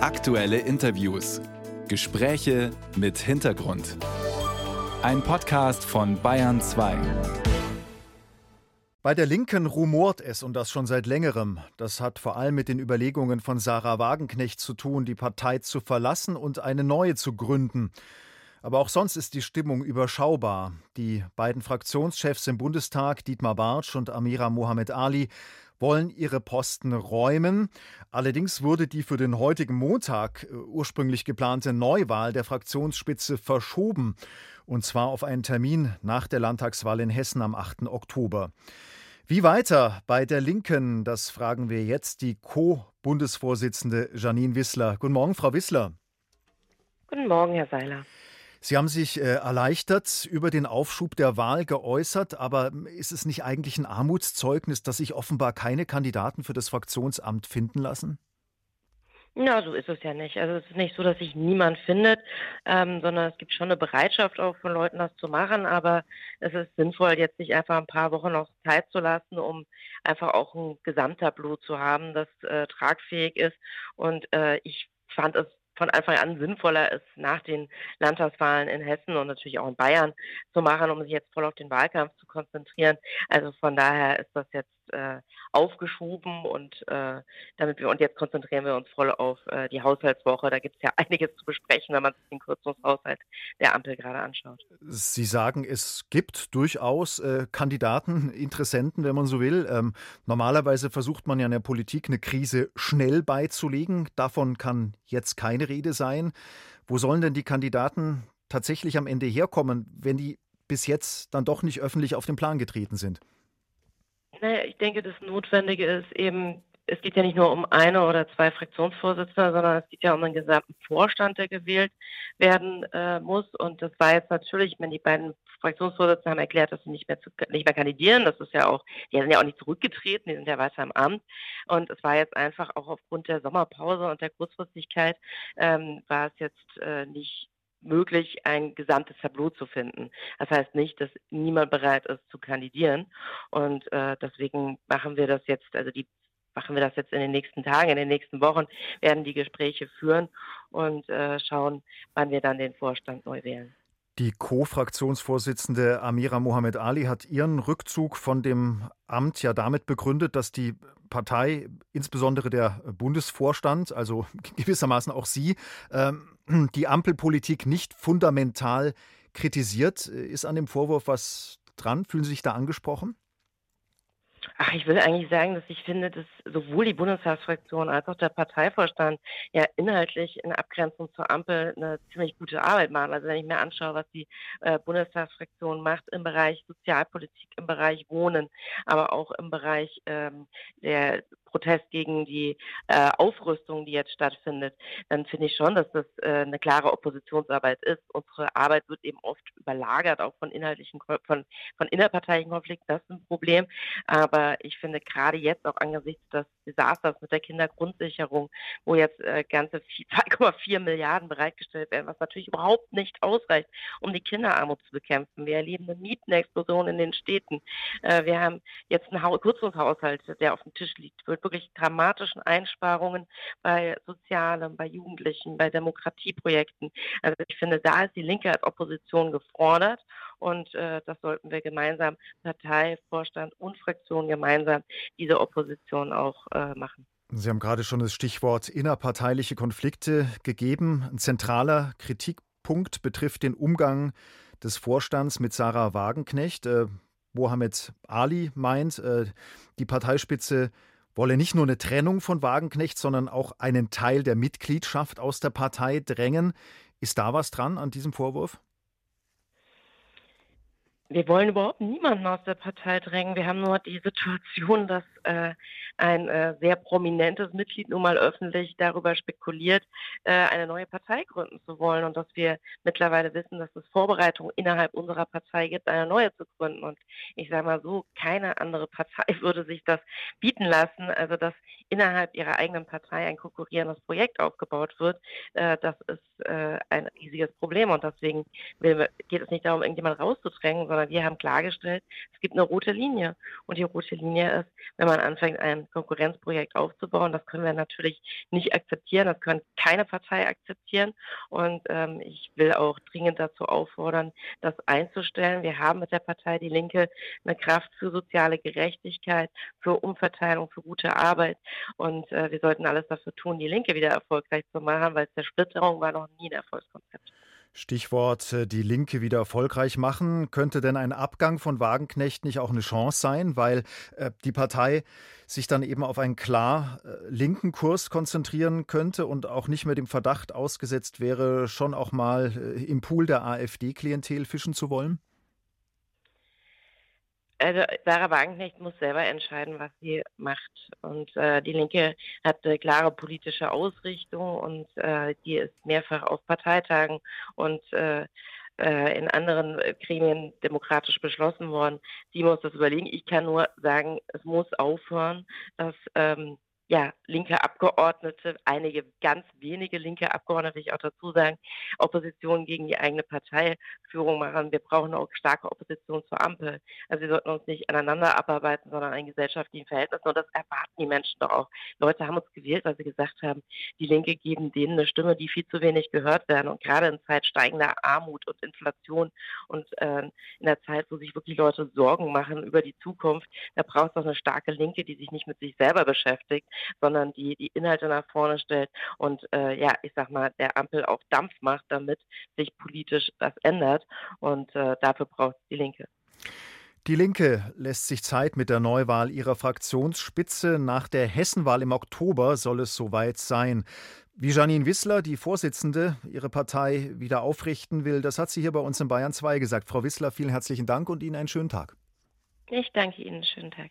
Aktuelle Interviews. Gespräche mit Hintergrund. Ein Podcast von Bayern 2. Bei der Linken rumort es und das schon seit längerem. Das hat vor allem mit den Überlegungen von Sarah Wagenknecht zu tun, die Partei zu verlassen und eine neue zu gründen. Aber auch sonst ist die Stimmung überschaubar. Die beiden Fraktionschefs im Bundestag, Dietmar Bartsch und Amira Mohamed Ali, wollen ihre Posten räumen. Allerdings wurde die für den heutigen Montag äh, ursprünglich geplante Neuwahl der Fraktionsspitze verschoben. Und zwar auf einen Termin nach der Landtagswahl in Hessen am 8. Oktober. Wie weiter bei der Linken? Das fragen wir jetzt die Co-Bundesvorsitzende Janine Wissler. Guten Morgen, Frau Wissler. Guten Morgen, Herr Seiler. Sie haben sich äh, erleichtert über den Aufschub der Wahl geäußert, aber ist es nicht eigentlich ein Armutszeugnis, dass sich offenbar keine Kandidaten für das Fraktionsamt finden lassen? Ja, so ist es ja nicht. Also es ist nicht so, dass sich niemand findet, ähm, sondern es gibt schon eine Bereitschaft auch von Leuten, das zu machen. Aber es ist sinnvoll, jetzt sich einfach ein paar Wochen noch Zeit zu lassen, um einfach auch ein Gesamttableau zu haben, das äh, tragfähig ist. Und äh, ich fand es von Anfang an sinnvoller ist, nach den Landtagswahlen in Hessen und natürlich auch in Bayern zu machen, um sich jetzt voll auf den Wahlkampf zu konzentrieren. Also von daher ist das jetzt äh, aufgeschoben und äh, damit wir und jetzt konzentrieren wir uns voll auf äh, die Haushaltswoche. Da gibt es ja einiges zu besprechen, wenn man sich den Kürzungshaushalt der Ampel gerade anschaut. Sie sagen, es gibt durchaus äh, Kandidaten, Interessenten, wenn man so will. Ähm, normalerweise versucht man ja in der Politik eine Krise schnell beizulegen. Davon kann jetzt keine Rede sein. Wo sollen denn die Kandidaten tatsächlich am Ende herkommen, wenn die bis jetzt dann doch nicht öffentlich auf den Plan getreten sind? Naja, ich denke, das Notwendige ist eben, es geht ja nicht nur um eine oder zwei Fraktionsvorsitzende, sondern es geht ja um einen gesamten Vorstand, der gewählt werden äh, muss. Und das war jetzt natürlich, wenn die beiden Fraktionsvorsitzenden haben erklärt, dass sie nicht mehr, zu, nicht mehr kandidieren. Das ist ja auch, die sind ja auch nicht zurückgetreten, die sind ja weiter im Amt. Und es war jetzt einfach auch aufgrund der Sommerpause und der Kurzfristigkeit, ähm, war es jetzt äh, nicht möglich, ein gesamtes Tableau zu finden. Das heißt nicht, dass niemand bereit ist zu kandidieren. Und äh, deswegen machen wir das jetzt, also die machen wir das jetzt in den nächsten Tagen, in den nächsten Wochen, werden die Gespräche führen und äh, schauen, wann wir dann den Vorstand neu wählen. Die Co-Fraktionsvorsitzende Amira Mohamed Ali hat ihren Rückzug von dem Amt ja damit begründet, dass die Partei, insbesondere der Bundesvorstand, also gewissermaßen auch Sie, ähm, die Ampelpolitik nicht fundamental kritisiert. Ist an dem Vorwurf was dran? Fühlen Sie sich da angesprochen? Ach, ich will eigentlich sagen, dass ich finde, dass sowohl die Bundestagsfraktion als auch der Parteivorstand ja inhaltlich in Abgrenzung zur Ampel eine ziemlich gute Arbeit machen. Also wenn ich mir anschaue, was die äh, Bundestagsfraktion macht im Bereich Sozialpolitik, im Bereich Wohnen, aber auch im Bereich ähm, der Protest gegen die äh, Aufrüstung, die jetzt stattfindet, dann finde ich schon, dass das äh, eine klare Oppositionsarbeit ist. Unsere Arbeit wird eben oft überlagert, auch von inhaltlichen, von, von innerparteilichen Konflikten. Das ist ein Problem. Aber ich finde gerade jetzt auch angesichts des Desasters mit der Kindergrundsicherung, wo jetzt äh, ganze 2,4 Milliarden bereitgestellt werden, was natürlich überhaupt nicht ausreicht, um die Kinderarmut zu bekämpfen. Wir erleben eine Mietenexplosion in den Städten. Äh, wir haben jetzt einen Kürzungshaushalt, der auf dem Tisch liegt, mit wirklich dramatischen Einsparungen bei Sozialem, bei Jugendlichen, bei Demokratieprojekten. Also ich finde, da ist die Linke als Opposition gefordert und äh, das sollten wir gemeinsam, Partei, Vorstand und Fraktion gemeinsam, diese Opposition auch äh, machen. Sie haben gerade schon das Stichwort innerparteiliche Konflikte gegeben. Ein zentraler Kritikpunkt betrifft den Umgang des Vorstands mit Sarah Wagenknecht. Äh, Mohammed Ali meint, äh, die Parteispitze wolle nicht nur eine Trennung von Wagenknecht, sondern auch einen Teil der Mitgliedschaft aus der Partei drängen. Ist da was dran an diesem Vorwurf? Wir wollen überhaupt niemanden aus der Partei drängen. Wir haben nur die Situation, dass äh, ein äh, sehr prominentes Mitglied nun mal öffentlich darüber spekuliert, äh, eine neue Partei gründen zu wollen und dass wir mittlerweile wissen, dass es Vorbereitungen innerhalb unserer Partei gibt, eine neue zu gründen. Und ich sage mal so, keine andere Partei würde sich das bieten lassen. Also das innerhalb ihrer eigenen Partei ein konkurrierendes Projekt aufgebaut wird, äh, das ist äh, ein riesiges Problem. Und deswegen will, geht es nicht darum, irgendjemand rauszudrängen, sondern wir haben klargestellt, es gibt eine rote Linie. Und die rote Linie ist, wenn man anfängt, ein Konkurrenzprojekt aufzubauen, das können wir natürlich nicht akzeptieren, das kann keine Partei akzeptieren. Und ähm, ich will auch dringend dazu auffordern, das einzustellen. Wir haben mit der Partei Die Linke eine Kraft für soziale Gerechtigkeit, für Umverteilung, für gute Arbeit. Und äh, wir sollten alles dafür tun, die Linke wieder erfolgreich zu machen, weil Zersplitterung war noch nie ein Erfolgskonzept. Stichwort äh, die Linke wieder erfolgreich machen. Könnte denn ein Abgang von Wagenknecht nicht auch eine Chance sein, weil äh, die Partei sich dann eben auf einen klar äh, linken Kurs konzentrieren könnte und auch nicht mehr dem Verdacht ausgesetzt wäre, schon auch mal äh, im Pool der AfD-Klientel fischen zu wollen? Also Sarah Wagenknecht muss selber entscheiden, was sie macht. Und äh, die Linke hat eine klare politische Ausrichtung und äh, die ist mehrfach auf Parteitagen und äh, äh in anderen Gremien demokratisch beschlossen worden. Sie muss das überlegen. Ich kann nur sagen, es muss aufhören, dass ähm, ja, linke Abgeordnete, einige ganz wenige linke Abgeordnete, will ich auch dazu sagen, Opposition gegen die eigene Parteiführung machen. Wir brauchen auch starke Opposition zur Ampel. Also wir sollten uns nicht aneinander abarbeiten, sondern ein gesellschaftlichen Verhältnis. Und das erwarten die Menschen doch auch. Leute haben uns gewählt, weil sie gesagt haben, die Linke geben denen eine Stimme, die viel zu wenig gehört werden. Und gerade in Zeit steigender Armut und Inflation und äh, in der Zeit, wo sich wirklich Leute Sorgen machen über die Zukunft, da braucht es doch eine starke Linke, die sich nicht mit sich selber beschäftigt, sondern die die Inhalte nach vorne stellt und äh, ja, ich sag mal, der Ampel auch Dampf macht, damit sich politisch das ändert. Und äh, dafür braucht die Linke. Die Linke lässt sich Zeit mit der Neuwahl ihrer Fraktionsspitze. Nach der Hessenwahl im Oktober soll es soweit sein. Wie Janine Wissler, die Vorsitzende, ihre Partei wieder aufrichten will, das hat sie hier bei uns in Bayern 2 gesagt. Frau Wissler, vielen herzlichen Dank und Ihnen einen schönen Tag. Ich danke Ihnen, schönen Tag.